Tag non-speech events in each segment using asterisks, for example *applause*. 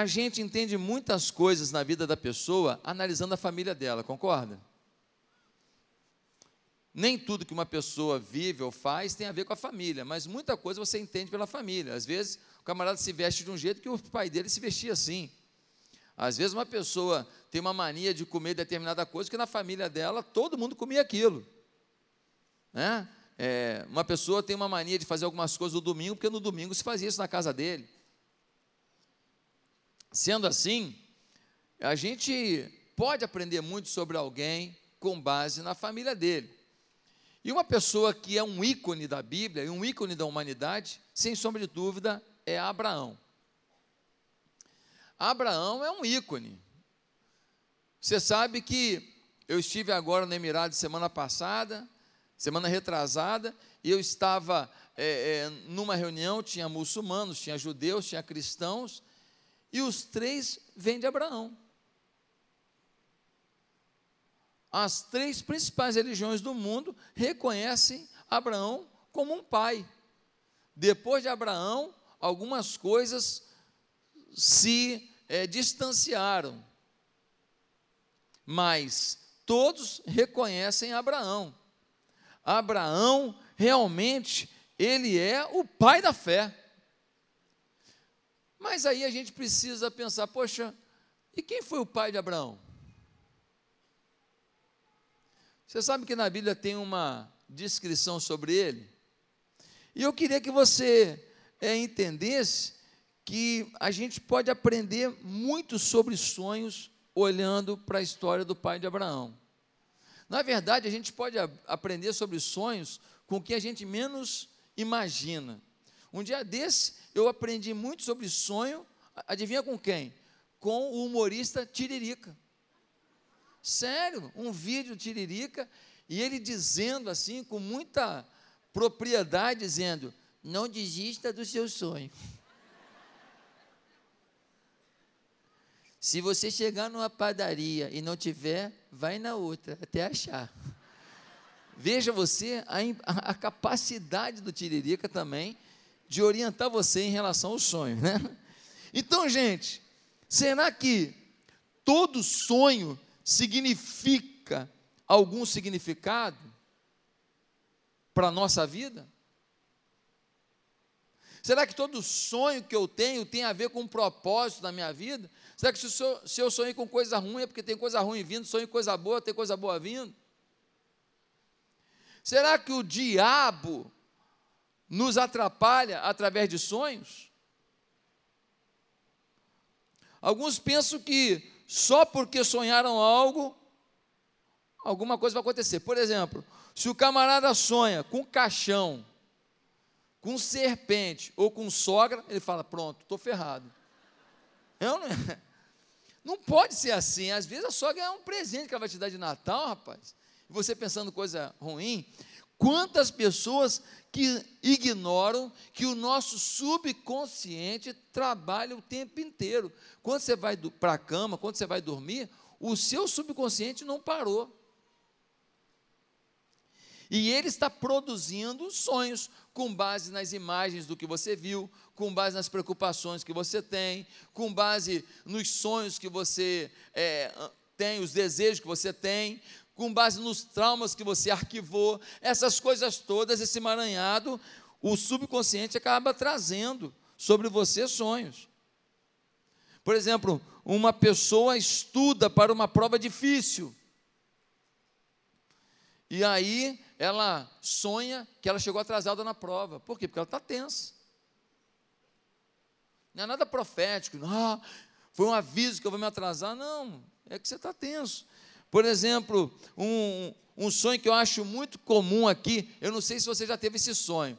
a gente entende muitas coisas na vida da pessoa analisando a família dela, concorda? Nem tudo que uma pessoa vive ou faz tem a ver com a família, mas muita coisa você entende pela família. Às vezes, o camarada se veste de um jeito que o pai dele se vestia assim. Às vezes, uma pessoa tem uma mania de comer determinada coisa que na família dela todo mundo comia aquilo. Né? É, uma pessoa tem uma mania de fazer algumas coisas no domingo, porque no domingo se fazia isso na casa dele. Sendo assim, a gente pode aprender muito sobre alguém com base na família dele. E uma pessoa que é um ícone da Bíblia e um ícone da humanidade, sem sombra de dúvida, é Abraão. Abraão é um ícone. Você sabe que eu estive agora no Emirado semana passada, semana retrasada, e eu estava é, é, numa reunião, tinha muçulmanos, tinha judeus, tinha cristãos, e os três vêm de Abraão as três principais religiões do mundo reconhecem Abraão como um pai. Depois de Abraão, algumas coisas se é, distanciaram, mas todos reconhecem Abraão. Abraão realmente ele é o pai da fé. Mas aí a gente precisa pensar, poxa, e quem foi o pai de Abraão? Você sabe que na Bíblia tem uma descrição sobre ele? E eu queria que você é, entendesse que a gente pode aprender muito sobre sonhos olhando para a história do pai de Abraão. Na verdade, a gente pode aprender sobre sonhos com o que a gente menos imagina. Um dia desse, eu aprendi muito sobre sonho, adivinha com quem? Com o humorista Tiririca. Sério, um vídeo tiririca, e ele dizendo assim, com muita propriedade, dizendo: não desista do seu sonho. *laughs* Se você chegar numa padaria e não tiver, vai na outra, até achar. *laughs* Veja você a, a, capacidade do Tiririca também de orientar você em relação ao sonho, né? Então, gente, será que todo sonho significa algum significado para a nossa vida? Será que todo sonho que eu tenho tem a ver com um propósito da minha vida? Será que se eu, se eu sonhei com coisa ruim é porque tem coisa ruim vindo, sonho com coisa boa, tem coisa boa vindo? Será que o diabo nos atrapalha através de sonhos? Alguns pensam que só porque sonharam algo, alguma coisa vai acontecer. Por exemplo, se o camarada sonha com caixão, com serpente ou com sogra, ele fala: Pronto, estou ferrado. Eu não, *laughs* não pode ser assim. Às vezes a sogra é um presente que ela vai te dar de Natal, rapaz. E você pensando coisa ruim. Quantas pessoas que ignoram que o nosso subconsciente trabalha o tempo inteiro. Quando você vai para a cama, quando você vai dormir, o seu subconsciente não parou. E ele está produzindo sonhos com base nas imagens do que você viu, com base nas preocupações que você tem, com base nos sonhos que você é, tem, os desejos que você tem, com base nos traumas que você arquivou, essas coisas todas, esse emaranhado, o subconsciente acaba trazendo sobre você sonhos. Por exemplo, uma pessoa estuda para uma prova difícil. E aí ela sonha que ela chegou atrasada na prova. Por quê? Porque ela está tensa. Não é nada profético. Ah, foi um aviso que eu vou me atrasar. Não, é que você está tenso. Por exemplo, um, um sonho que eu acho muito comum aqui, eu não sei se você já teve esse sonho.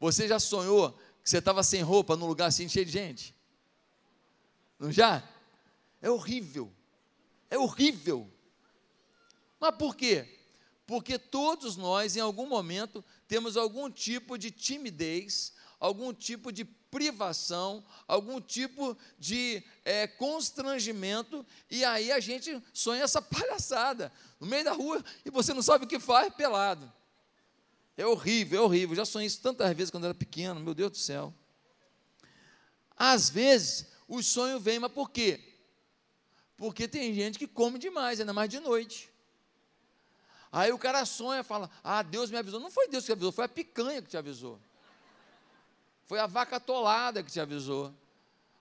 Você já sonhou que você estava sem roupa num lugar assim cheio de gente? Não já? É horrível. É horrível. Mas por quê? Porque todos nós, em algum momento, temos algum tipo de timidez, algum tipo de privação, algum tipo de é, constrangimento, e aí a gente sonha essa *laughs* palhaçada no meio da rua e você não sabe o que faz pelado. É horrível, é horrível. Já sonhei isso tantas vezes quando era pequeno, meu Deus do céu. Às vezes, os sonhos vêm, mas por quê? Porque tem gente que come demais, ainda mais de noite. Aí o cara sonha fala: Ah, Deus me avisou. Não foi Deus que avisou, foi a picanha que te avisou. Foi a vaca atolada que te avisou.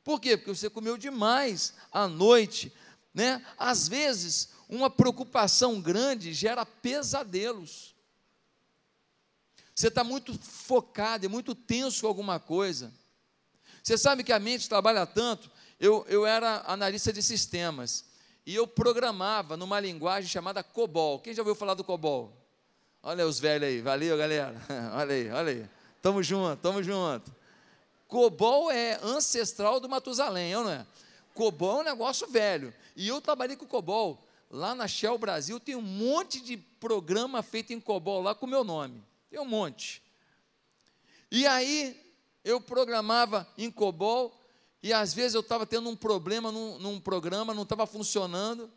Por quê? Porque você comeu demais à noite. Né? Às vezes, uma preocupação grande gera pesadelos. Você está muito focado, é muito tenso com alguma coisa. Você sabe que a mente trabalha tanto. Eu, eu era analista de sistemas e eu programava numa linguagem chamada COBOL. Quem já ouviu falar do COBOL? Olha os velhos aí, valeu galera. *laughs* olha aí, olha aí. Tamo junto, tamo junto. COBOL é ancestral do Matusalém, não é? COBOL é um negócio velho. E eu trabalhei com COBOL. Lá na Shell Brasil tem um monte de programa feito em COBOL lá com o meu nome. Tem um monte. E aí eu programava em COBOL e às vezes eu estava tendo um problema num, num programa, não estava funcionando.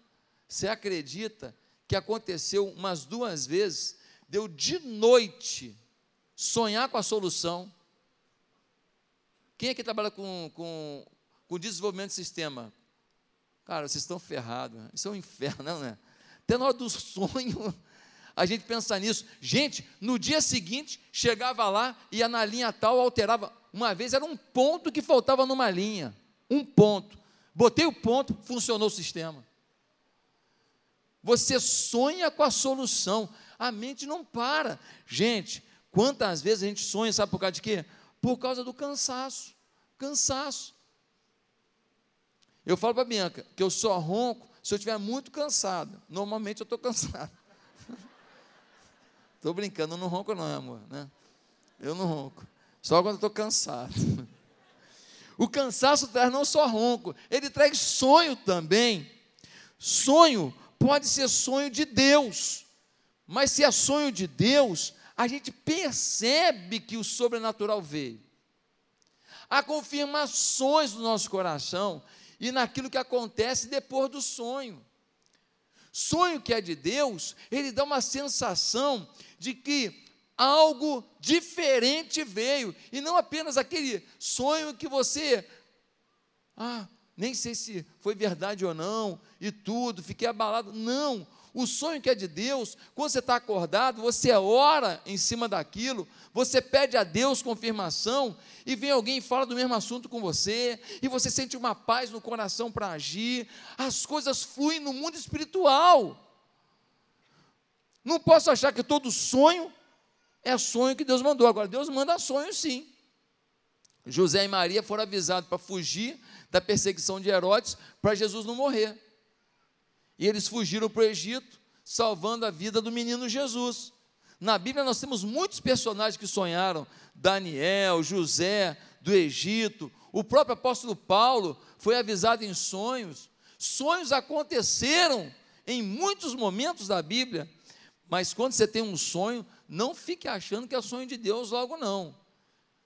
Você acredita que aconteceu umas duas vezes, deu de noite sonhar com a solução. Quem é que trabalha com, com, com desenvolvimento de sistema? Cara, vocês estão ferrados. Isso é um inferno, *laughs* não é? Até na hora do sonho, a gente pensa nisso. Gente, no dia seguinte, chegava lá, ia na linha tal, alterava. Uma vez era um ponto que faltava numa linha. Um ponto. Botei o ponto, funcionou o sistema. Você sonha com a solução. A mente não para. Gente, quantas vezes a gente sonha, sabe por causa de quê? Por causa do cansaço. Cansaço. Eu falo para a Bianca que eu só ronco se eu estiver muito cansado. Normalmente eu estou cansado. *laughs* Estou brincando, eu não ronco não, amor. Né? Eu não ronco. Só quando estou cansado. *laughs* O cansaço traz não só ronco, ele traz sonho também. Sonho pode ser sonho de Deus, mas se é sonho de Deus, a gente percebe que o sobrenatural veio. Há confirmações no nosso coração e naquilo que acontece depois do sonho. Sonho que é de Deus, ele dá uma sensação de que algo diferente veio, e não apenas aquele sonho que você, ah, nem sei se foi verdade ou não, e tudo, fiquei abalado. Não, o sonho que é de Deus, quando você está acordado, você ora em cima daquilo, você pede a Deus confirmação, e vem alguém e fala do mesmo assunto com você, e você sente uma paz no coração para agir, as coisas fluem no mundo espiritual. Não posso achar que todo sonho é sonho que Deus mandou. Agora, Deus manda sonho sim. José e Maria foram avisados para fugir da perseguição de Herodes, para Jesus não morrer. E eles fugiram para o Egito, salvando a vida do menino Jesus. Na Bíblia nós temos muitos personagens que sonharam: Daniel, José do Egito, o próprio apóstolo Paulo foi avisado em sonhos. Sonhos aconteceram em muitos momentos da Bíblia, mas quando você tem um sonho, não fique achando que é sonho de Deus logo não.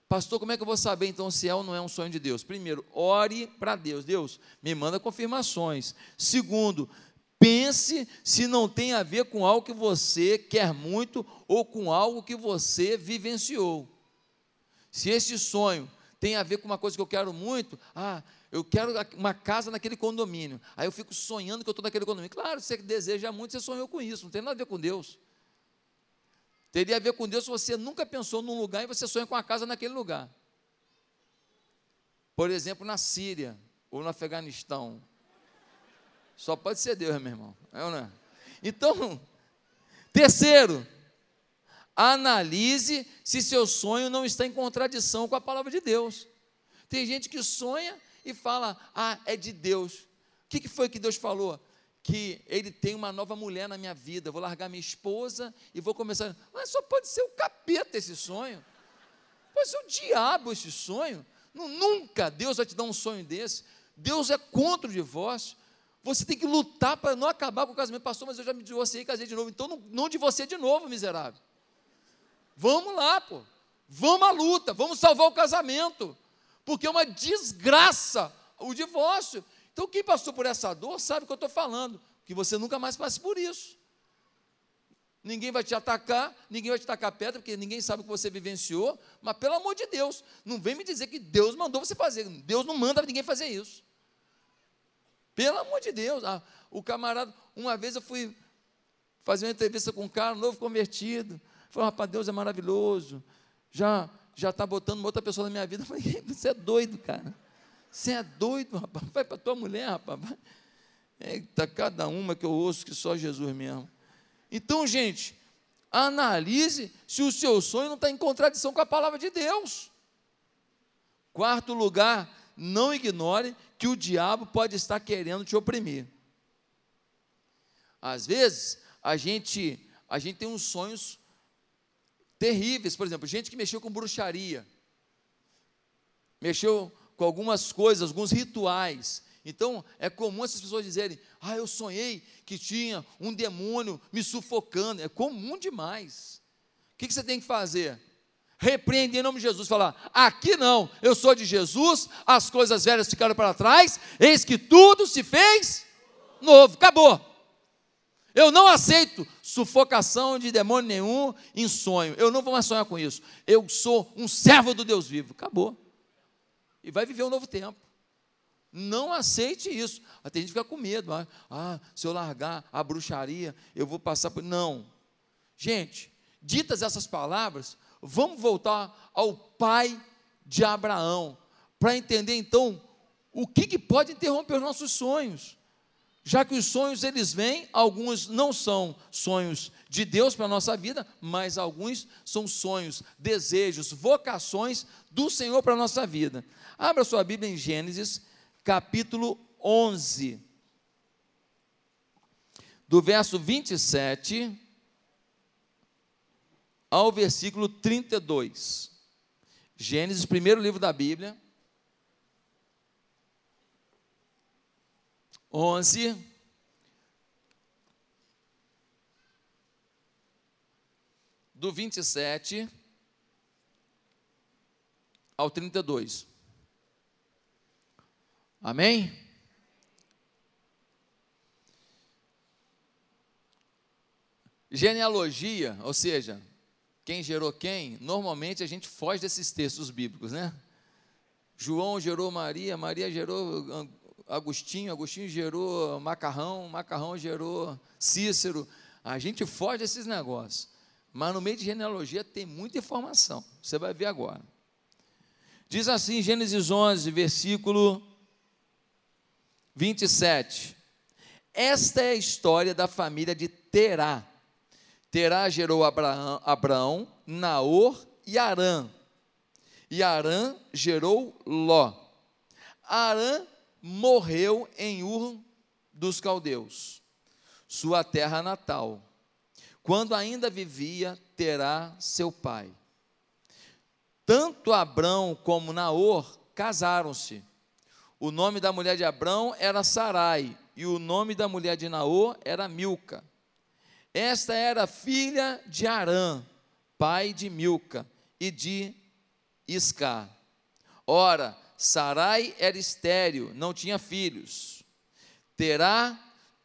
Pastor, como é que eu vou saber então se é ou não é um sonho de Deus? Primeiro, ore para Deus. Deus, me manda confirmações. Segundo, pense se não tem a ver com algo que você quer muito ou com algo que você vivenciou. Se esse sonho tem a ver com uma coisa que eu quero muito, ah, eu quero uma casa naquele condomínio. Aí eu fico sonhando que eu estou naquele condomínio. Claro, você deseja muito, você sonhou com isso, não tem nada a ver com Deus. Teria a ver com Deus se você nunca pensou num lugar e você sonha com a casa naquele lugar. Por exemplo, na Síria ou no Afeganistão. Só pode ser Deus, meu irmão. É ou não é? Então, *laughs* terceiro, analise se seu sonho não está em contradição com a palavra de Deus. Tem gente que sonha e fala, ah, é de Deus. O que foi que Deus falou? que ele tem uma nova mulher na minha vida, vou largar minha esposa e vou começar. Mas só pode ser o capeta esse sonho. Pode ser o diabo esse sonho. Nunca Deus vai te dar um sonho desse. Deus é contra o divórcio. Você tem que lutar para não acabar com o casamento. Pastor, mas eu já me divorciei e casei de novo. Então não, não divorcie de novo, miserável. Vamos lá, pô. Vamos à luta, vamos salvar o casamento. Porque é uma desgraça o divórcio. Então, quem passou por essa dor sabe o que eu estou falando, que você nunca mais passe por isso. ninguém vai te atacar, ninguém vai te tacar pedra, porque ninguém sabe o que você vivenciou, mas pelo amor de Deus, não vem me dizer que Deus mandou você fazer, Deus não manda ninguém fazer isso. Pelo amor de Deus, o camarada, uma vez eu fui fazer uma entrevista com um cara, novo convertido, falou, rapaz, Deus é maravilhoso, já já está botando uma outra pessoa na minha vida, *laughs* eu falei, você é doido, cara, você é doido, rapaz, vai para tua mulher, rapaz, vai. Eita, cada uma que eu ouço que só Jesus mesmo. Então, gente, analise se o seu sonho não está em contradição com a palavra de Deus. Quarto lugar, não ignore que o diabo pode estar querendo te oprimir. Às vezes, a gente, a gente tem uns sonhos terríveis, por exemplo, gente que mexeu com bruxaria, mexeu com algumas coisas, alguns rituais, então, é comum essas pessoas dizerem: Ah, eu sonhei que tinha um demônio me sufocando. É comum demais. O que você tem que fazer? Repreender em nome de Jesus, falar: Aqui não, eu sou de Jesus, as coisas velhas ficaram para trás, eis que tudo se fez novo, acabou. Eu não aceito sufocação de demônio nenhum em sonho. Eu não vou mais sonhar com isso. Eu sou um servo do Deus vivo. Acabou. E vai viver um novo tempo. Não aceite isso. Tem gente que fica com medo. Ah, ah, se eu largar a bruxaria, eu vou passar por. Não. Gente, ditas essas palavras, vamos voltar ao pai de Abraão, para entender então o que, que pode interromper os nossos sonhos. Já que os sonhos eles vêm, alguns não são sonhos de Deus para a nossa vida, mas alguns são sonhos, desejos, vocações do Senhor para a nossa vida. Abra sua Bíblia em Gênesis capítulo 11, do verso 27 ao versículo 32. Gênesis, primeiro livro da Bíblia. 11, do 27 ao 32. Amém? Genealogia, ou seja, quem gerou quem, normalmente a gente foge desses textos bíblicos, né? João gerou Maria, Maria gerou Agostinho, Agostinho gerou Macarrão, Macarrão gerou Cícero. A gente foge desses negócios. Mas no meio de genealogia tem muita informação. Você vai ver agora. Diz assim, Gênesis 11, versículo 27. Esta é a história da família de Terá. Terá gerou Abraão, Abraão Naor e Arã. E Arã gerou Ló. Arã morreu em Ur dos caldeus, sua terra natal, quando ainda vivia Terá, seu pai. Tanto Abrão como Naor casaram-se o nome da mulher de Abrão era Sarai, e o nome da mulher de Naô era Milca. Esta era filha de Arã, pai de Milca, e de Isca. Ora, Sarai era estéril, não tinha filhos. Terá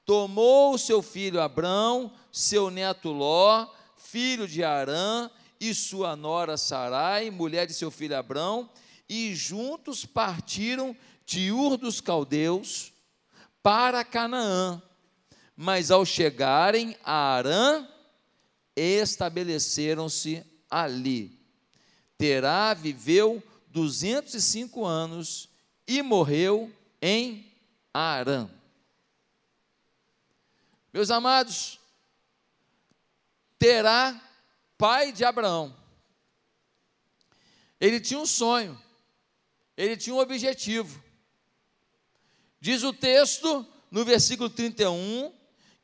tomou seu filho Abrão, seu neto Ló, filho de Arã, e sua nora Sarai, mulher de seu filho Abrão, e juntos partiram de Ur dos Caldeus para Canaã. Mas ao chegarem a Arã, estabeleceram-se ali. Terá viveu 205 anos e morreu em Arã. Meus amados, Terá, pai de Abraão, ele tinha um sonho, ele tinha um objetivo. Diz o texto, no versículo 31,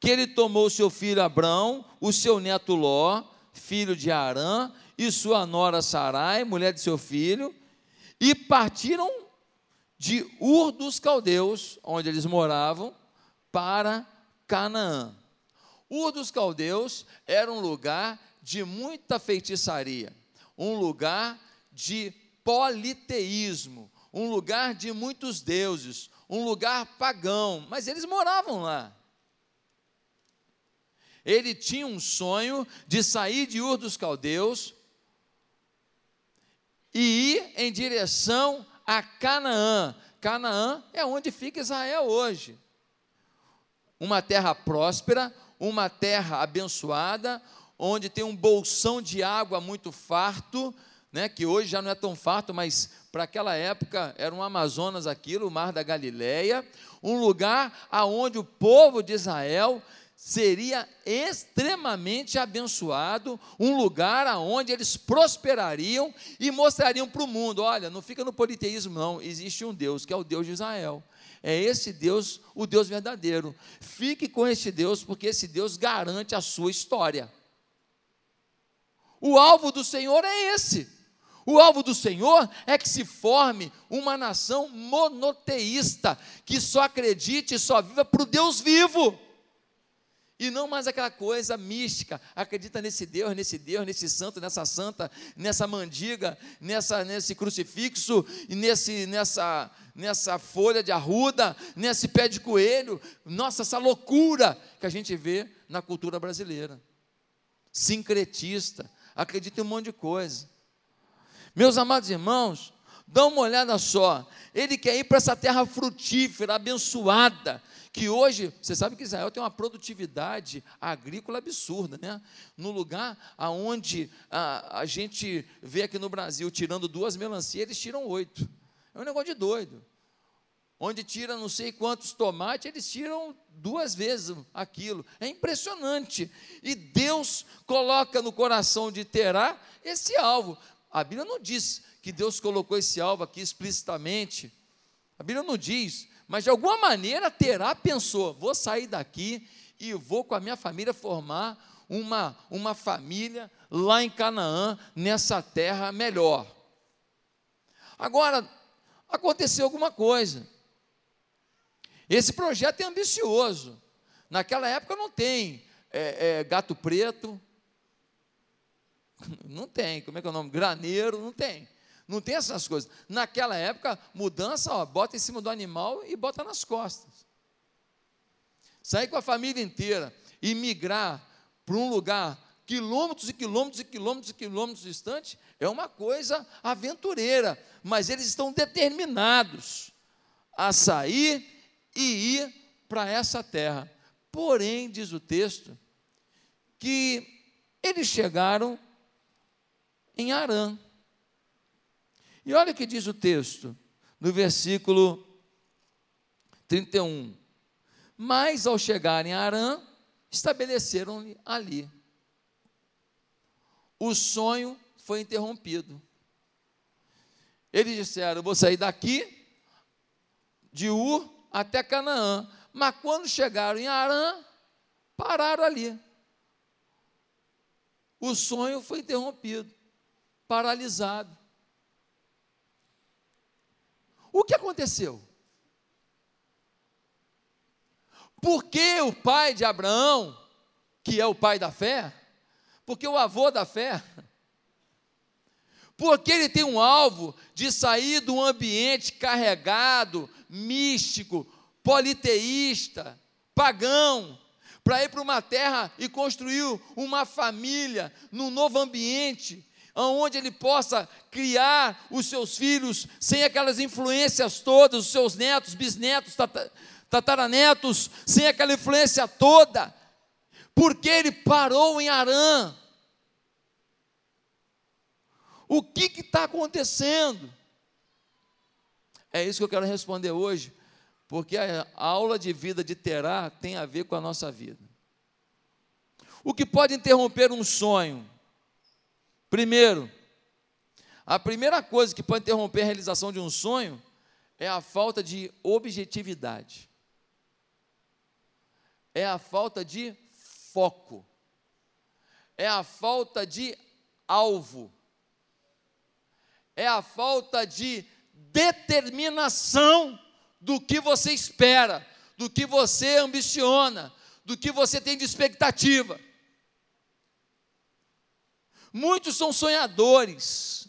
que ele tomou seu filho Abrão, o seu neto Ló, filho de Arã, e sua nora Sarai, mulher de seu filho, e partiram de Ur dos Caldeus, onde eles moravam, para Canaã. Ur dos Caldeus era um lugar de muita feitiçaria, um lugar de politeísmo, um lugar de muitos deuses, um lugar pagão, mas eles moravam lá. Ele tinha um sonho de sair de Ur dos Caldeus e ir em direção a Canaã. Canaã é onde fica Israel hoje. Uma terra próspera, uma terra abençoada, onde tem um bolsão de água muito farto, né, que hoje já não é tão farto, mas para aquela época era um Amazonas aquilo, o Mar da Galileia, um lugar aonde o povo de Israel seria extremamente abençoado, um lugar aonde eles prosperariam e mostrariam para o mundo: olha, não fica no politeísmo, não, existe um Deus, que é o Deus de Israel. É esse Deus, o Deus verdadeiro. Fique com esse Deus, porque esse Deus garante a sua história. O alvo do Senhor é esse. O alvo do Senhor é que se forme uma nação monoteísta, que só acredite e só viva para o Deus vivo e não mais aquela coisa mística, acredita nesse Deus, nesse Deus, nesse santo, nessa santa, nessa mandiga, nessa, nesse crucifixo, e nesse, nessa, nessa folha de arruda, nesse pé de coelho. Nossa, essa loucura que a gente vê na cultura brasileira. Sincretista, acredita em um monte de coisa. Meus amados irmãos, dá uma olhada só. Ele quer ir para essa terra frutífera, abençoada, que hoje, você sabe que Israel tem uma produtividade agrícola absurda, né? No lugar aonde a, a gente vê aqui no Brasil tirando duas melancias, eles tiram oito. É um negócio de doido. Onde tira não sei quantos tomates, eles tiram duas vezes aquilo. É impressionante. E Deus coloca no coração de Terá esse alvo. A Bíblia não diz que Deus colocou esse alvo aqui explicitamente. A Bíblia não diz, mas de alguma maneira Terá pensou: vou sair daqui e vou com a minha família formar uma, uma família lá em Canaã, nessa terra melhor. Agora, aconteceu alguma coisa. Esse projeto é ambicioso. Naquela época não tem é, é, gato preto, *laughs* não tem, como é que é o nome? Graneiro, não tem. Não tem essas coisas. Naquela época, mudança, ó, bota em cima do animal e bota nas costas. Sair com a família inteira e migrar para um lugar quilômetros e quilômetros e quilômetros e quilômetros distante é uma coisa aventureira, mas eles estão determinados a sair e ir para essa terra. Porém, diz o texto, que eles chegaram em Arã. E olha o que diz o texto, no versículo 31. Mas ao chegarem a Arã, estabeleceram-lhe ali. O sonho foi interrompido. Eles disseram: Vou sair daqui, de Ur até Canaã. Mas quando chegaram em Arã, pararam ali. O sonho foi interrompido, paralisado. O que aconteceu? Por que o pai de Abraão, que é o pai da fé, porque o avô da fé, porque ele tem um alvo de sair de um ambiente carregado, místico, politeísta, pagão, para ir para uma terra e construir uma família num novo ambiente, onde ele possa criar os seus filhos sem aquelas influências todas, os seus netos, bisnetos, tataranetos, sem aquela influência toda, porque ele parou em Arã. O que está acontecendo? É isso que eu quero responder hoje, porque a aula de vida de Terá tem a ver com a nossa vida. O que pode interromper um sonho? Primeiro, a primeira coisa que pode interromper a realização de um sonho é a falta de objetividade. É a falta de foco. É a falta de alvo. É a falta de determinação do que você espera, do que você ambiciona, do que você tem de expectativa. Muitos são sonhadores,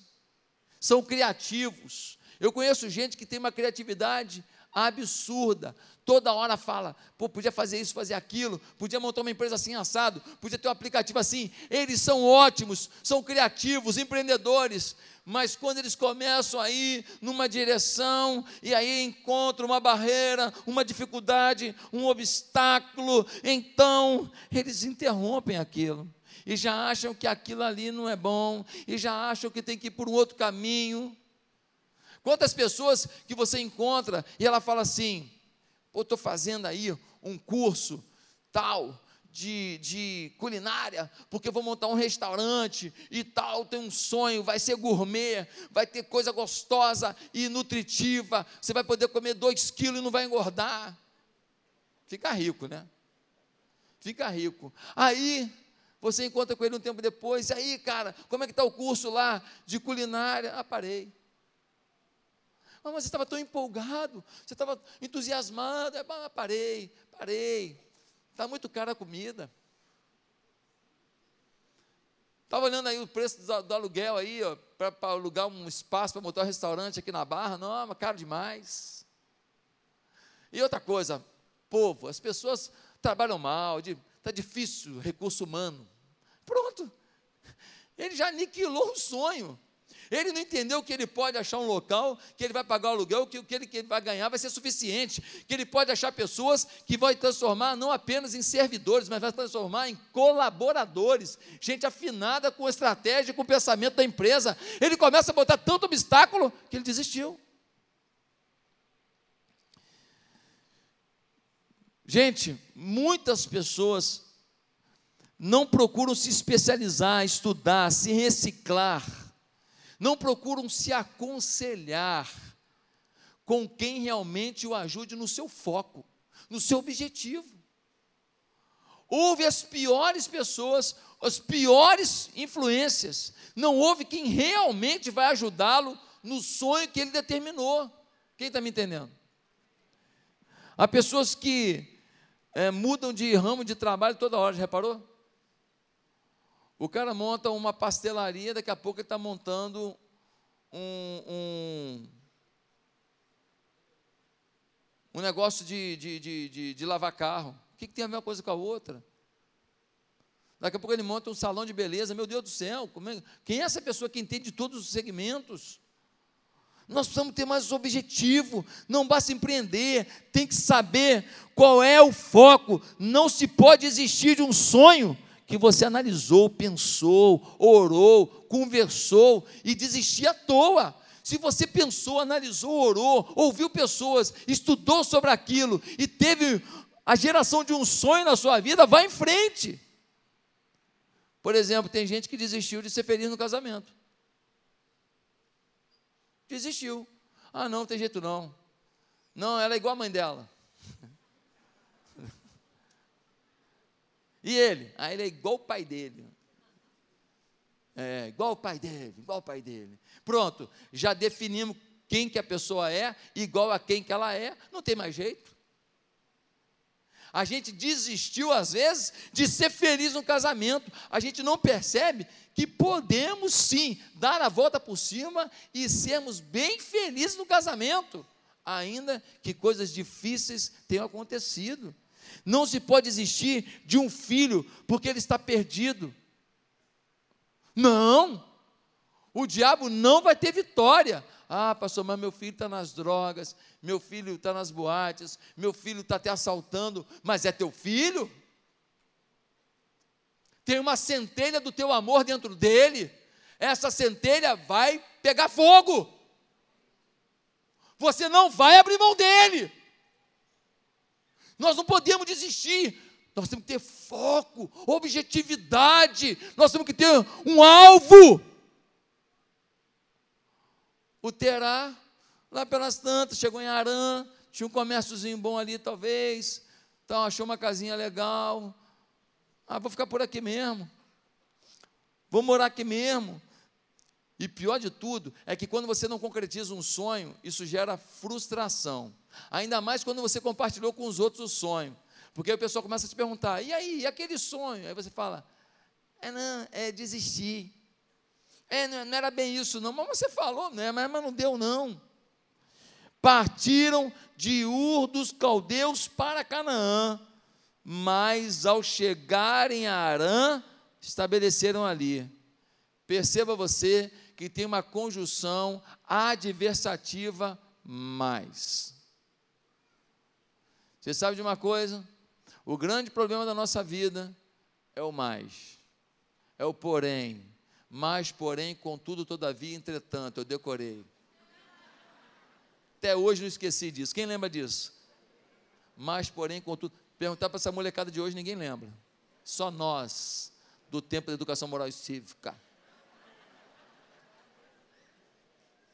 são criativos. Eu conheço gente que tem uma criatividade absurda. toda hora fala, pô, podia fazer isso, fazer aquilo, podia montar uma empresa assim assado, podia ter um aplicativo assim. Eles são ótimos, são criativos, empreendedores, mas quando eles começam a ir numa direção e aí encontram uma barreira, uma dificuldade, um obstáculo, então eles interrompem aquilo e já acham que aquilo ali não é bom e já acham que tem que ir por um outro caminho. Quantas pessoas que você encontra e ela fala assim: Pô, estou fazendo aí um curso tal de, de culinária, porque vou montar um restaurante e tal, tem um sonho, vai ser gourmet, vai ter coisa gostosa e nutritiva, você vai poder comer dois quilos e não vai engordar. Fica rico, né? Fica rico. Aí você encontra com ele um tempo depois, e aí, cara, como é que está o curso lá de culinária? Ah, parei. Ah, mas você estava tão empolgado, você estava entusiasmado. Ah, parei, parei. Está muito cara a comida. Estava olhando aí o preço do, do aluguel aí, para alugar um espaço para montar um restaurante aqui na Barra. Não, mas caro demais. E outra coisa, povo, as pessoas trabalham mal, está difícil recurso humano. Pronto. Ele já aniquilou o sonho. Ele não entendeu que ele pode achar um local, que ele vai pagar o aluguel, que o que ele, vai ganhar vai ser suficiente, que ele pode achar pessoas que vai transformar não apenas em servidores, mas vai transformar em colaboradores, gente afinada com a estratégia, com o pensamento da empresa. Ele começa a botar tanto obstáculo que ele desistiu. Gente, muitas pessoas não procuram se especializar, estudar, se reciclar não procuram se aconselhar com quem realmente o ajude no seu foco, no seu objetivo. Houve as piores pessoas, as piores influências. Não houve quem realmente vai ajudá-lo no sonho que ele determinou. Quem está me entendendo? Há pessoas que é, mudam de ramo de trabalho toda hora, já reparou? O cara monta uma pastelaria, daqui a pouco ele está montando um, um, um negócio de, de, de, de, de lavar carro. O que, que tem a ver uma coisa com a outra? Daqui a pouco ele monta um salão de beleza. Meu Deus do céu, é, quem é essa pessoa que entende todos os segmentos? Nós precisamos ter mais objetivo, não basta empreender, tem que saber qual é o foco. Não se pode existir de um sonho que você analisou, pensou, orou, conversou e desistiu à toa. Se você pensou, analisou, orou, ouviu pessoas, estudou sobre aquilo e teve a geração de um sonho na sua vida, vá em frente. Por exemplo, tem gente que desistiu de ser feliz no casamento. Desistiu. Ah, não, não tem jeito não. Não, ela é igual a mãe dela. E ele? Ah, ele é igual o pai dele. É, igual o pai dele, igual o pai dele. Pronto, já definimos quem que a pessoa é, igual a quem que ela é, não tem mais jeito. A gente desistiu, às vezes, de ser feliz no casamento. A gente não percebe que podemos sim dar a volta por cima e sermos bem felizes no casamento, ainda que coisas difíceis tenham acontecido. Não se pode existir de um filho porque ele está perdido. Não! O diabo não vai ter vitória. Ah, pastor, mas meu filho está nas drogas, meu filho está nas boates, meu filho está até assaltando, mas é teu filho? Tem uma centelha do teu amor dentro dele, essa centelha vai pegar fogo. Você não vai abrir mão dele. Nós não podemos desistir. Nós temos que ter foco, objetividade. Nós temos que ter um alvo. O Terá, lá pelas tantas, chegou em Arã, tinha um comérciozinho bom ali, talvez. Então, achou uma casinha legal. Ah, vou ficar por aqui mesmo. Vou morar aqui mesmo. E pior de tudo é que quando você não concretiza um sonho, isso gera frustração. Ainda mais quando você compartilhou com os outros o sonho. Porque aí o pessoal começa a se perguntar: e aí, e aquele sonho? Aí você fala: é, não, é desistir. É, não, não era bem isso, não. Mas você falou, né? Mas, mas não deu, não. partiram de Ur dos caldeus para Canaã, mas ao chegarem a Arã, estabeleceram ali. Perceba você que tem uma conjunção adversativa mais. Você sabe de uma coisa? O grande problema da nossa vida é o mais, é o porém. Mas, porém, contudo, todavia, entretanto, eu decorei. Até hoje não esqueci disso. Quem lembra disso? Mas, porém, contudo. Perguntar para essa molecada de hoje, ninguém lembra. Só nós, do tempo da educação moral e cívica.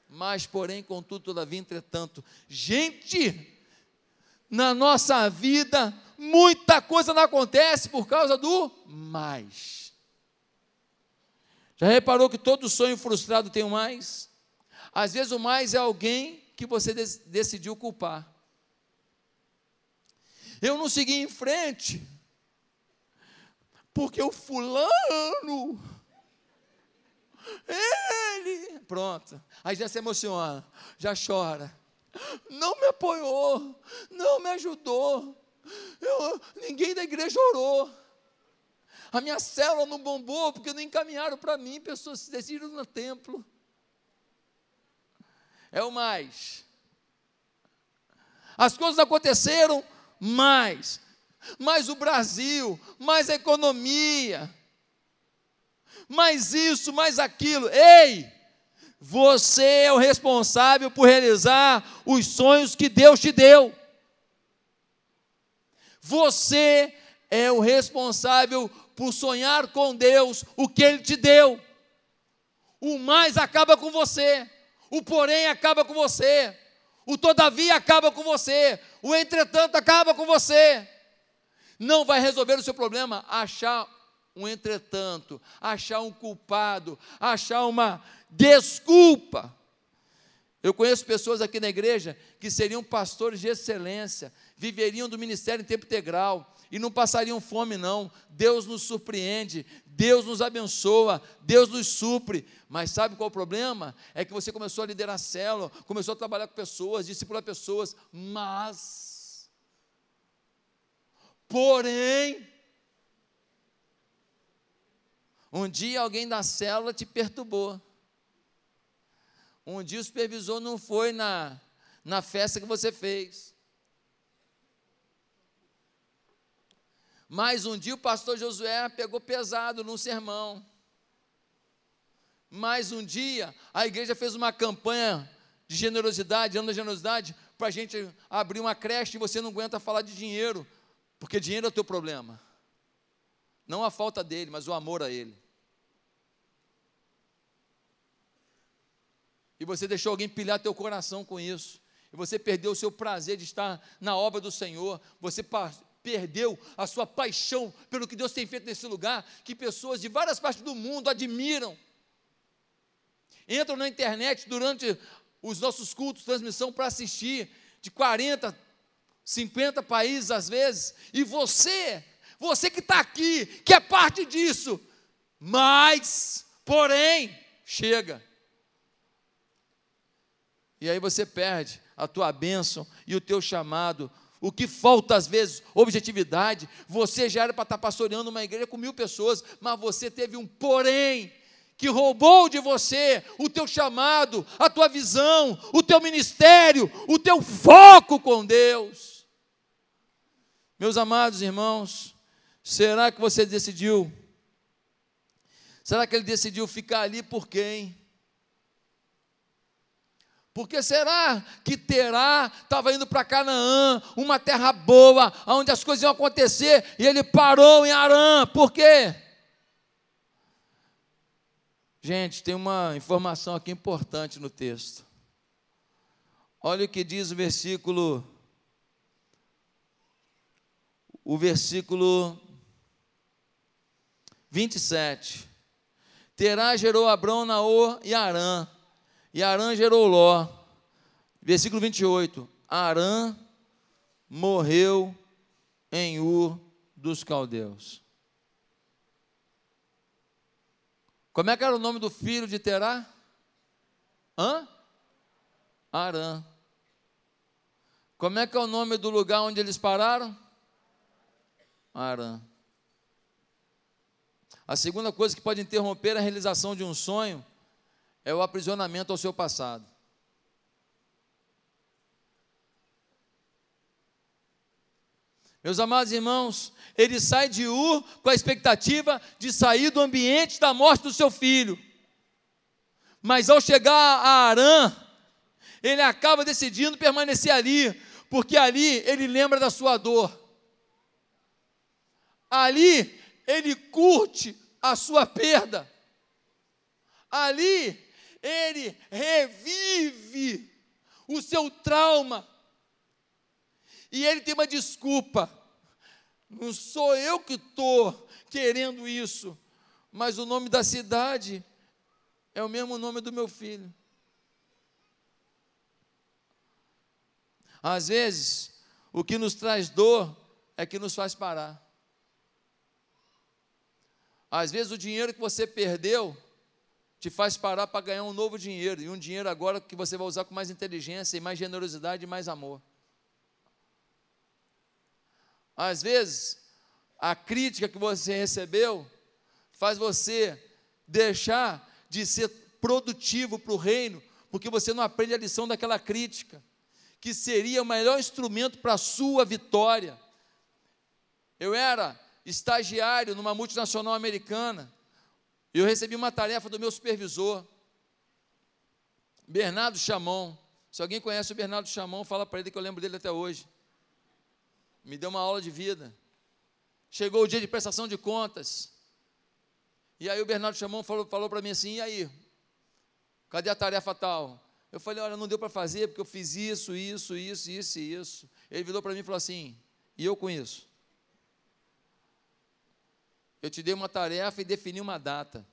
Mas, porém, contudo, todavia, entretanto. Gente, na nossa vida, muita coisa não acontece por causa do mais. Já reparou que todo sonho frustrado tem um mais? Às vezes o mais é alguém que você decidiu culpar. Eu não segui em frente, porque o fulano, ele, pronto, aí já se emociona, já chora não me apoiou, não me ajudou, eu, ninguém da igreja orou. A minha célula não bombou porque não encaminharam para mim, pessoas se decidiram no templo. É o mais. As coisas aconteceram, mais. Mais o Brasil, mais a economia, mais isso, mais aquilo. Ei! Você é o responsável por realizar os sonhos que Deus te deu. Você é o responsável por sonhar com Deus o que Ele te deu. O mais acaba com você, o porém acaba com você, o todavia acaba com você, o entretanto acaba com você. Não vai resolver o seu problema achar um entretanto, achar um culpado, achar uma desculpa. Eu conheço pessoas aqui na igreja que seriam pastores de excelência, viveriam do ministério em tempo integral e não passariam fome, não. Deus nos surpreende, Deus nos abençoa, Deus nos supre. Mas sabe qual é o problema? É que você começou a liderar a célula, começou a trabalhar com pessoas, discipular pessoas, mas. Porém, um dia alguém da célula te perturbou. Um dia o supervisor não foi na, na festa que você fez. Mas um dia o pastor Josué pegou pesado num sermão. Mais um dia a igreja fez uma campanha de generosidade, ano da generosidade, para a gente abrir uma creche e você não aguenta falar de dinheiro, porque dinheiro é o teu problema. Não a falta dele, mas o amor a ele. e você deixou alguém pilhar teu coração com isso, e você perdeu o seu prazer de estar na obra do Senhor, você perdeu a sua paixão pelo que Deus tem feito nesse lugar, que pessoas de várias partes do mundo admiram. Entram na internet durante os nossos cultos, transmissão para assistir, de 40, 50 países às vezes, e você, você que está aqui, que é parte disso, mas, porém, chega e aí você perde a tua bênção e o teu chamado. O que falta às vezes, objetividade. Você já era para estar pastoreando uma igreja com mil pessoas, mas você teve um porém que roubou de você o teu chamado, a tua visão, o teu ministério, o teu foco com Deus. Meus amados irmãos, será que você decidiu? Será que ele decidiu ficar ali por quem? Porque será que Terá estava indo para Canaã, uma terra boa, onde as coisas iam acontecer, e ele parou em Arã? Por quê? Gente, tem uma informação aqui importante no texto. Olha o que diz o versículo. O versículo 27. Terá gerou Abrão, Naor e Arã. E Arã gerou Ló. Versículo 28. Arã morreu em Ur dos caldeus. Como é que era o nome do filho de Terá? Hã? Arã. Como é que é o nome do lugar onde eles pararam? Arã. A segunda coisa que pode interromper a realização de um sonho é o aprisionamento ao seu passado. Meus amados irmãos, ele sai de Ur com a expectativa de sair do ambiente da morte do seu filho. Mas ao chegar a Arã, ele acaba decidindo permanecer ali, porque ali ele lembra da sua dor. Ali ele curte a sua perda. Ali ele revive o seu trauma. E ele tem uma desculpa. Não sou eu que estou querendo isso, mas o nome da cidade é o mesmo nome do meu filho. Às vezes, o que nos traz dor é que nos faz parar. Às vezes, o dinheiro que você perdeu te faz parar para ganhar um novo dinheiro, e um dinheiro agora que você vai usar com mais inteligência, e mais generosidade e mais amor. Às vezes, a crítica que você recebeu faz você deixar de ser produtivo para o reino, porque você não aprende a lição daquela crítica, que seria o melhor instrumento para a sua vitória. Eu era estagiário numa multinacional americana, e eu recebi uma tarefa do meu supervisor, Bernardo Chamon. Se alguém conhece o Bernardo Chamon, fala para ele que eu lembro dele até hoje. Me deu uma aula de vida. Chegou o dia de prestação de contas. E aí o Bernardo Chamon falou, falou para mim assim: e aí? Cadê a tarefa tal? Eu falei: olha, não deu para fazer porque eu fiz isso, isso, isso, isso e isso. Ele virou para mim e falou assim: e eu com isso? Eu te dei uma tarefa e defini uma data.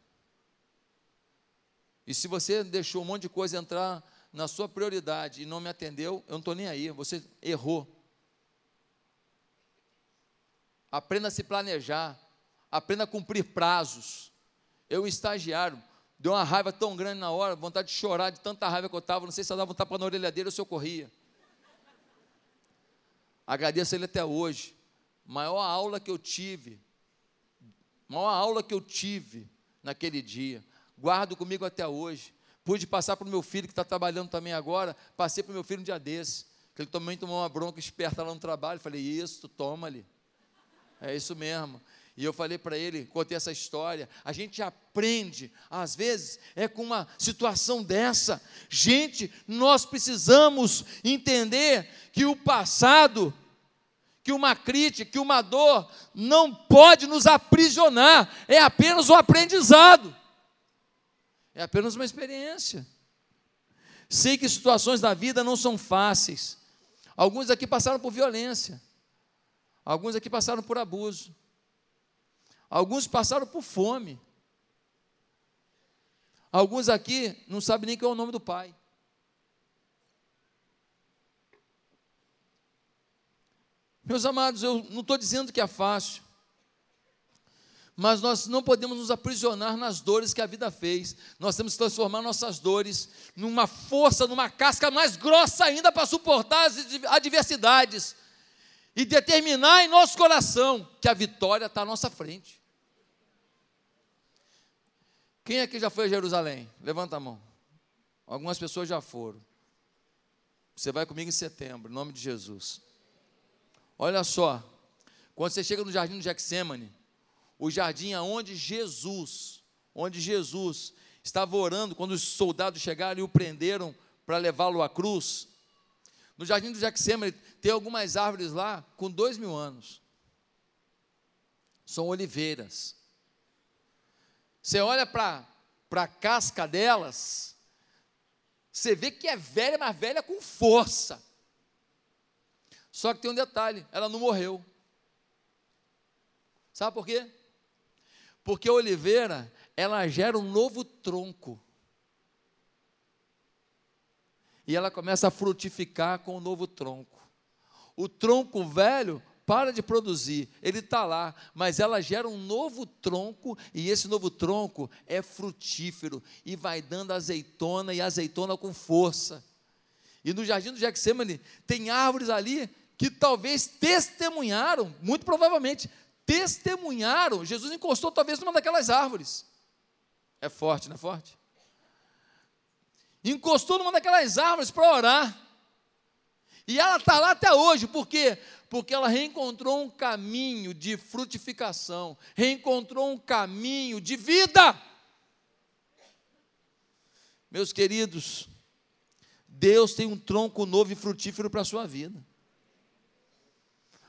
E se você deixou um monte de coisa entrar na sua prioridade e não me atendeu, eu não estou nem aí, você errou. Aprenda a se planejar, aprenda a cumprir prazos. Eu, estagiário, deu uma raiva tão grande na hora, vontade de chorar de tanta raiva que eu estava, não sei se eu dava um tapa na orelha dele ou se eu corria. Agradeço ele até hoje. Maior aula que eu tive maior aula que eu tive naquele dia. Guardo comigo até hoje. Pude passar para o meu filho que está trabalhando também agora. Passei para o meu filho um dia desse. Que ele também tomou uma bronca esperta lá no trabalho. Falei, isso, toma-lhe. É isso mesmo. E eu falei para ele, contei essa história. A gente aprende, às vezes, é com uma situação dessa. Gente, nós precisamos entender que o passado que uma crítica, que uma dor não pode nos aprisionar, é apenas um aprendizado, é apenas uma experiência. Sei que situações da vida não são fáceis. Alguns aqui passaram por violência, alguns aqui passaram por abuso, alguns passaram por fome, alguns aqui não sabem nem qual é o nome do pai. Meus amados, eu não estou dizendo que é fácil, mas nós não podemos nos aprisionar nas dores que a vida fez. Nós temos que transformar nossas dores numa força, numa casca mais grossa ainda para suportar as adversidades e determinar em nosso coração que a vitória está à nossa frente. Quem aqui já foi a Jerusalém? Levanta a mão. Algumas pessoas já foram. Você vai comigo em setembro, em nome de Jesus. Olha só, quando você chega no jardim do Gexêmane, o jardim aonde Jesus, onde Jesus estava orando quando os soldados chegaram e o prenderam para levá-lo à cruz. No jardim do Gexêmane tem algumas árvores lá com dois mil anos. São oliveiras. Você olha para a casca delas, você vê que é velha, mas velha com força. Só que tem um detalhe: ela não morreu. Sabe por quê? Porque a oliveira, ela gera um novo tronco. E ela começa a frutificar com o um novo tronco. O tronco velho para de produzir, ele está lá, mas ela gera um novo tronco, e esse novo tronco é frutífero, e vai dando azeitona e azeitona com força. E no jardim do Getsemane tem árvores ali que talvez testemunharam, muito provavelmente, testemunharam. Jesus encostou talvez numa daquelas árvores. É forte, não é forte? Encostou numa daquelas árvores para orar. E ela está lá até hoje, por quê? Porque ela reencontrou um caminho de frutificação, reencontrou um caminho de vida. Meus queridos, Deus tem um tronco novo e frutífero para a sua vida.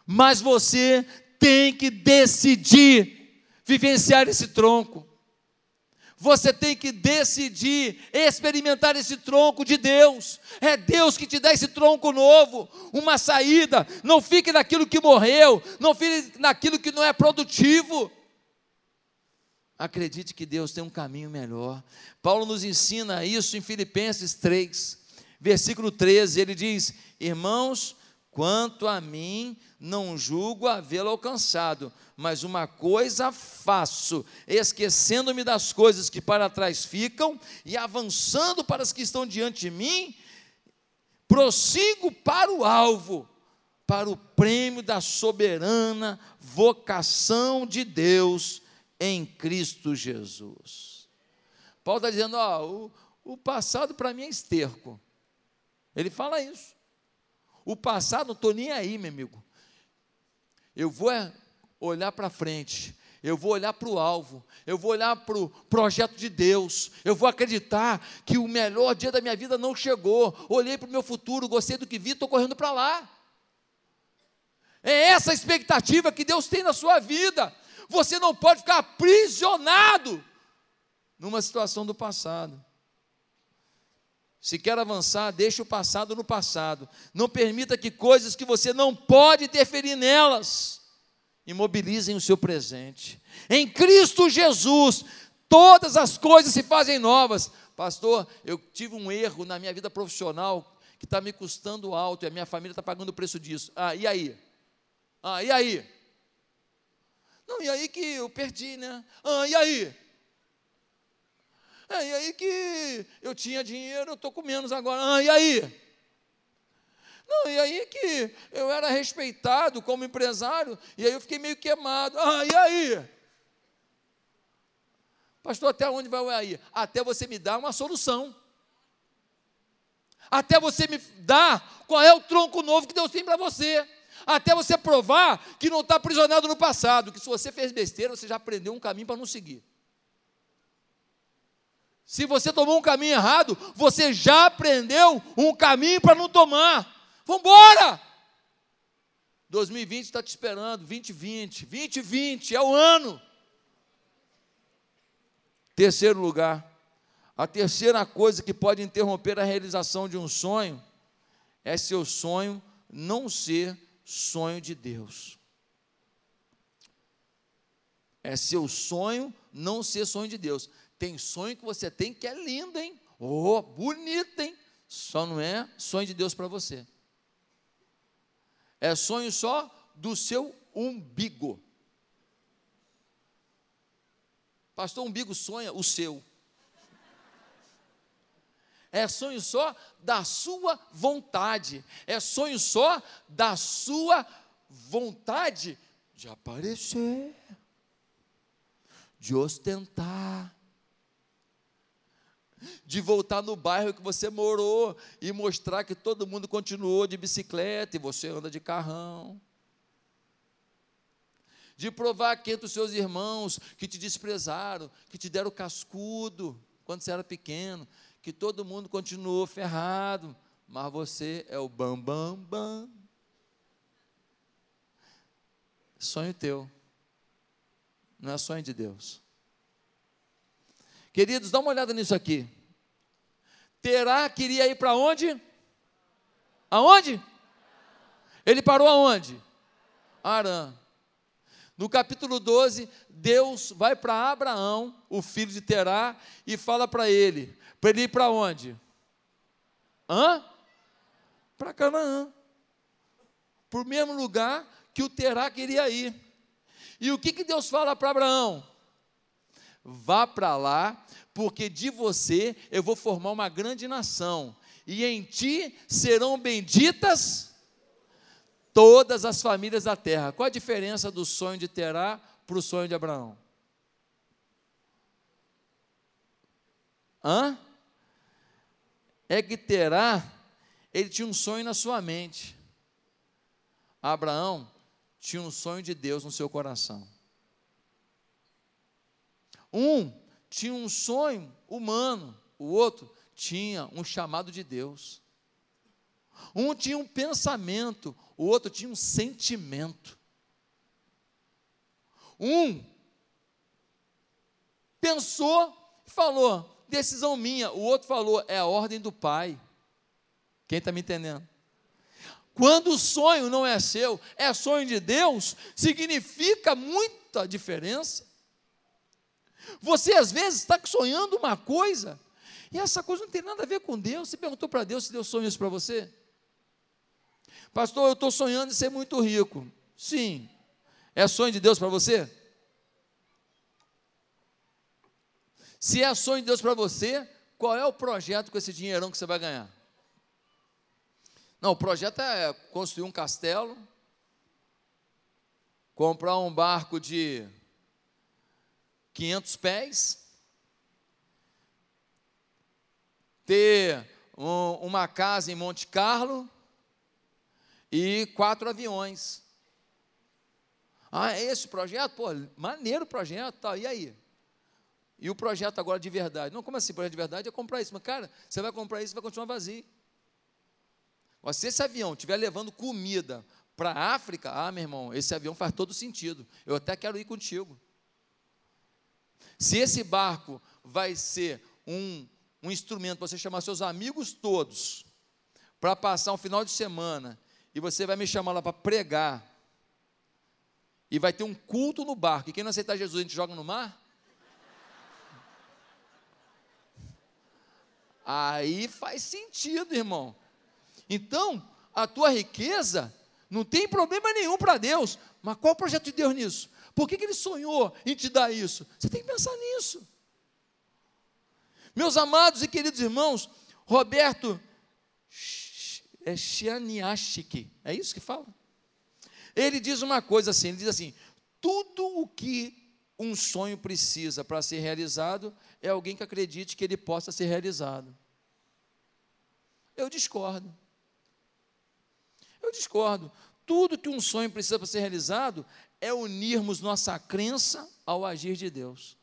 Mas você tem que decidir vivenciar esse tronco. Você tem que decidir experimentar esse tronco de Deus. É Deus que te dá esse tronco novo, uma saída. Não fique naquilo que morreu, não fique naquilo que não é produtivo. Acredite que Deus tem um caminho melhor. Paulo nos ensina isso em Filipenses 3, versículo 13. Ele diz: Irmãos, quanto a mim, não julgo havê-lo alcançado, mas uma coisa faço, esquecendo-me das coisas que para trás ficam e avançando para as que estão diante de mim, prossigo para o alvo, para o prêmio da soberana vocação de Deus em Cristo Jesus. Paulo está dizendo: ó, o, o passado para mim é esterco. Ele fala isso. O passado não estou nem aí, meu amigo. Eu vou é olhar para frente, eu vou olhar para o alvo, eu vou olhar para o projeto de Deus, eu vou acreditar que o melhor dia da minha vida não chegou. Olhei para o meu futuro, gostei do que vi, estou correndo para lá. É essa a expectativa que Deus tem na sua vida. Você não pode ficar aprisionado numa situação do passado. Se quer avançar, deixe o passado no passado. Não permita que coisas que você não pode interferir nelas imobilizem o seu presente. Em Cristo Jesus, todas as coisas se fazem novas. Pastor, eu tive um erro na minha vida profissional que está me custando alto e a minha família está pagando o preço disso. Ah, e aí? Ah, e aí? Não, e aí que eu perdi, né? Ah, e aí? É, e aí que eu tinha dinheiro, eu estou com menos agora. Ah, e aí? Não, e aí que eu era respeitado como empresário, e aí eu fiquei meio queimado. Ah, e aí? Pastor, até onde vai o aí? Até você me dar uma solução. Até você me dar qual é o tronco novo que Deus tem para você. Até você provar que não está aprisionado no passado, que se você fez besteira, você já aprendeu um caminho para não seguir. Se você tomou um caminho errado, você já aprendeu um caminho para não tomar. Vamos embora! 2020 está te esperando, 2020, 2020 é o ano. Terceiro lugar, a terceira coisa que pode interromper a realização de um sonho é seu sonho não ser sonho de Deus. É seu sonho não ser sonho de Deus. Tem sonho que você tem que é lindo, hein? Oh, bonito, hein? Só não é sonho de Deus para você. É sonho só do seu umbigo. Pastor, umbigo sonha o seu. É sonho só da sua vontade. É sonho só da sua vontade de aparecer, de ostentar, de voltar no bairro que você morou e mostrar que todo mundo continuou de bicicleta e você anda de carrão. De provar que entre os seus irmãos que te desprezaram, que te deram cascudo quando você era pequeno, que todo mundo continuou ferrado, mas você é o bam bam bam. Sonho teu. Não é sonho de Deus. Queridos, dá uma olhada nisso aqui. Terá queria ir para onde? Aonde? Ele parou aonde? Arã. No capítulo 12, Deus vai para Abraão, o filho de Terá, e fala para ele: para ele ir para onde? Hã? Para Canaã. Para o mesmo lugar que o Terá queria ir. E o que, que Deus fala para Abraão? Vá para lá, porque de você eu vou formar uma grande nação, e em ti serão benditas todas as famílias da terra. Qual a diferença do sonho de Terá para o sonho de Abraão? Hã? É que Terá, ele tinha um sonho na sua mente. Abraão tinha um sonho de Deus no seu coração. Um tinha um sonho humano, o outro tinha um chamado de Deus. Um tinha um pensamento, o outro tinha um sentimento. Um pensou e falou: decisão minha. O outro falou: é a ordem do Pai. Quem está me entendendo? Quando o sonho não é seu, é sonho de Deus, significa muita diferença. Você às vezes está sonhando uma coisa, e essa coisa não tem nada a ver com Deus. Você perguntou para Deus se Deus sonhou isso para você? Pastor, eu estou sonhando em ser muito rico. Sim. É sonho de Deus para você? Se é sonho de Deus para você, qual é o projeto com esse dinheirão que você vai ganhar? Não, o projeto é construir um castelo, comprar um barco de 500 pés, ter um, uma casa em Monte Carlo e quatro aviões. Ah, é esse projeto? Pô, maneiro projeto, tá, e aí? E o projeto agora de verdade? Não, como assim, projeto de verdade é comprar isso. Mas, cara, você vai comprar isso e vai continuar vazio. Mas se esse avião estiver levando comida para a África, ah, meu irmão, esse avião faz todo sentido. Eu até quero ir contigo. Se esse barco vai ser um, um instrumento para você chamar seus amigos todos para passar um final de semana e você vai me chamar lá para pregar e vai ter um culto no barco e quem não aceitar Jesus a gente joga no mar? Aí faz sentido, irmão. Então, a tua riqueza não tem problema nenhum para Deus. Mas qual o projeto de Deus nisso? Por que, que ele sonhou em te dar isso? Você tem que pensar nisso. Meus amados e queridos irmãos, Roberto é é isso que fala? Ele diz uma coisa assim, ele diz assim, tudo o que um sonho precisa para ser realizado é alguém que acredite que ele possa ser realizado. Eu discordo. Eu discordo. Tudo que um sonho precisa para ser realizado é unirmos nossa crença ao agir de Deus.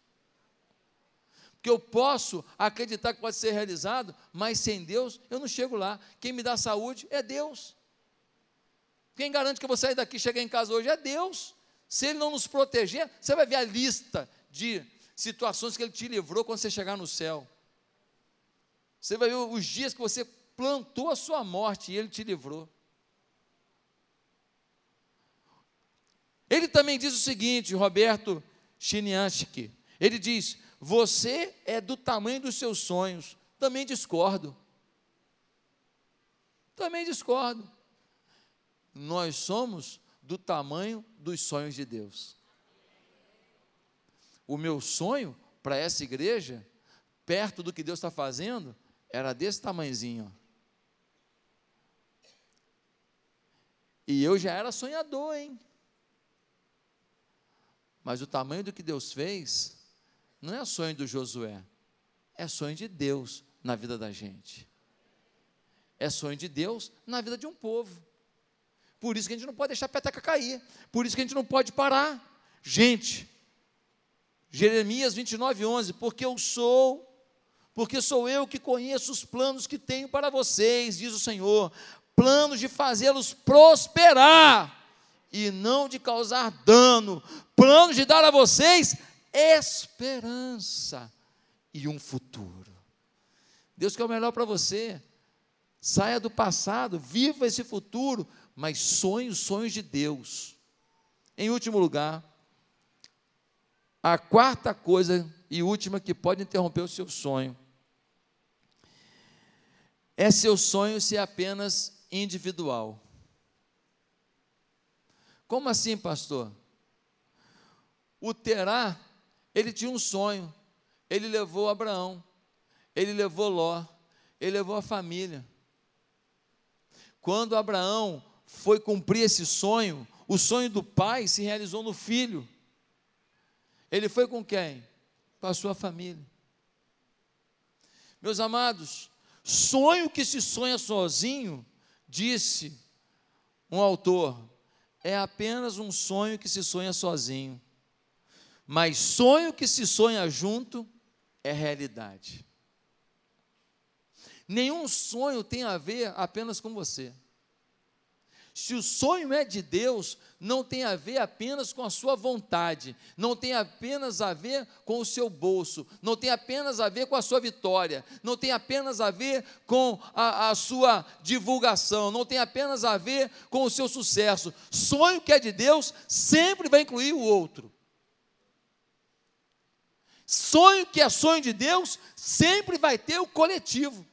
Porque eu posso acreditar que pode ser realizado, mas sem Deus eu não chego lá. Quem me dá saúde é Deus. Quem garante que eu vou sair daqui e chegar em casa hoje é Deus. Se Ele não nos proteger, você vai ver a lista de situações que Ele te livrou quando você chegar no céu. Você vai ver os dias que você plantou a sua morte e Ele te livrou. Ele também diz o seguinte, Roberto Chinianski, ele diz: Você é do tamanho dos seus sonhos. Também discordo. Também discordo. Nós somos do tamanho dos sonhos de Deus. O meu sonho para essa igreja, perto do que Deus está fazendo, era desse tamanhozinho. E eu já era sonhador, hein? Mas o tamanho do que Deus fez não é sonho do Josué, é sonho de Deus na vida da gente. É sonho de Deus na vida de um povo. Por isso que a gente não pode deixar a peteca cair. Por isso que a gente não pode parar. Gente, Jeremias 29, 11. Porque eu sou, porque sou eu que conheço os planos que tenho para vocês, diz o Senhor. Planos de fazê-los prosperar e não de causar dano. Planos de dar a vocês esperança e um futuro. Deus quer o melhor para você. Saia do passado, viva esse futuro, mas sonhe os sonhos de Deus. Em último lugar, a quarta coisa e última que pode interromper o seu sonho é seu sonho ser apenas individual. Como assim, pastor? O Terá, ele tinha um sonho. Ele levou Abraão, ele levou Ló, ele levou a família. Quando Abraão foi cumprir esse sonho, o sonho do pai se realizou no filho. Ele foi com quem? Com a sua família. Meus amados, sonho que se sonha sozinho, disse um autor, é apenas um sonho que se sonha sozinho. Mas sonho que se sonha junto é realidade. Nenhum sonho tem a ver apenas com você. Se o sonho é de Deus, não tem a ver apenas com a sua vontade, não tem apenas a ver com o seu bolso, não tem apenas a ver com a sua vitória, não tem apenas a ver com a, a sua divulgação, não tem apenas a ver com o seu sucesso. Sonho que é de Deus sempre vai incluir o outro. Sonho que é sonho de Deus sempre vai ter o coletivo.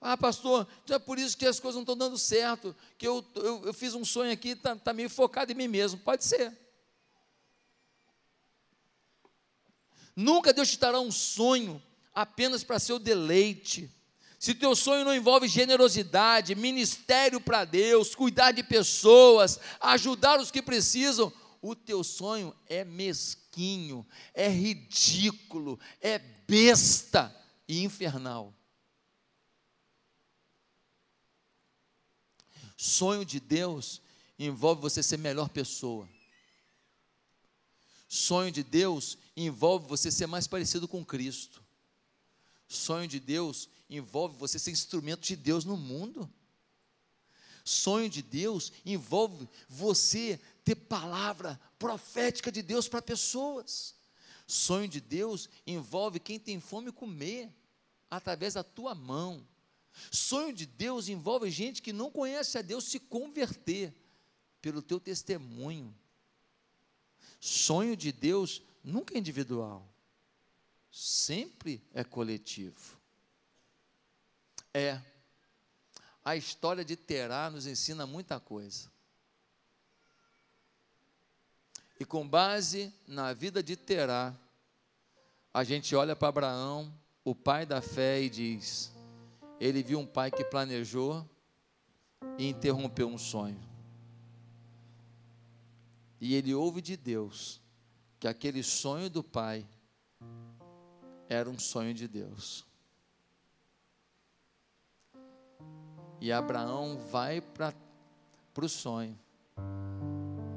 Ah, pastor, então é por isso que as coisas não estão dando certo, que eu, eu, eu fiz um sonho aqui, está tá meio focado em mim mesmo. Pode ser. Nunca Deus te dará um sonho apenas para seu deleite. Se teu sonho não envolve generosidade, ministério para Deus, cuidar de pessoas, ajudar os que precisam, o teu sonho é mesquinho, é ridículo, é besta e infernal. Sonho de Deus envolve você ser melhor pessoa. Sonho de Deus envolve você ser mais parecido com Cristo. Sonho de Deus envolve você ser instrumento de Deus no mundo. Sonho de Deus envolve você ter palavra profética de Deus para pessoas. Sonho de Deus envolve quem tem fome comer através da tua mão. Sonho de Deus envolve gente que não conhece a Deus se converter pelo teu testemunho. Sonho de Deus nunca é individual, sempre é coletivo. É. A história de Terá nos ensina muita coisa. E com base na vida de Terá, a gente olha para Abraão, o pai da fé, e diz: ele viu um pai que planejou e interrompeu um sonho. E ele ouve de Deus que aquele sonho do pai era um sonho de Deus. E Abraão vai para o sonho.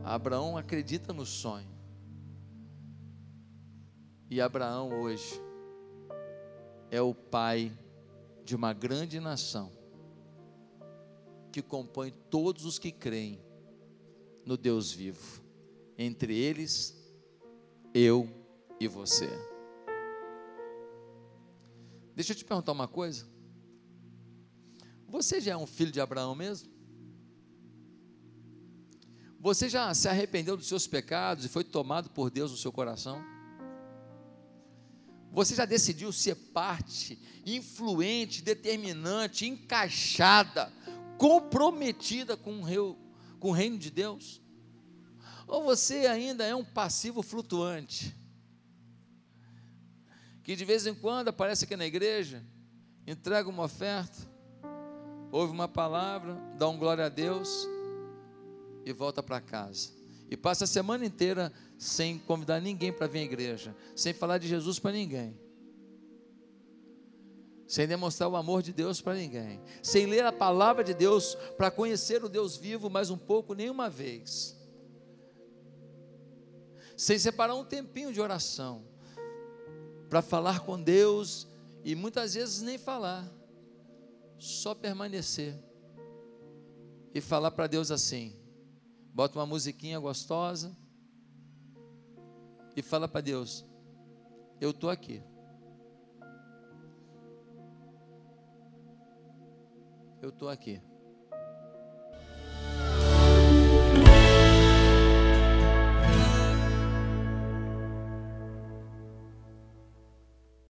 Abraão acredita no sonho. E Abraão hoje é o pai de uma grande nação que compõe todos os que creem no Deus vivo, entre eles eu e você. Deixa eu te perguntar uma coisa. Você já é um filho de Abraão mesmo? Você já se arrependeu dos seus pecados e foi tomado por Deus no seu coração? Você já decidiu ser parte influente, determinante, encaixada, comprometida com o, rei, com o reino de Deus? Ou você ainda é um passivo flutuante? Que de vez em quando aparece aqui na igreja, entrega uma oferta, ouve uma palavra, dá um glória a Deus e volta para casa e passa a semana inteira sem convidar ninguém para vir à igreja, sem falar de Jesus para ninguém, sem demonstrar o amor de Deus para ninguém, sem ler a palavra de Deus para conhecer o Deus vivo mais um pouco, nenhuma vez, sem separar um tempinho de oração para falar com Deus e muitas vezes nem falar, só permanecer e falar para Deus assim: bota uma musiquinha gostosa e fala para Deus: Eu estou aqui. Eu estou aqui.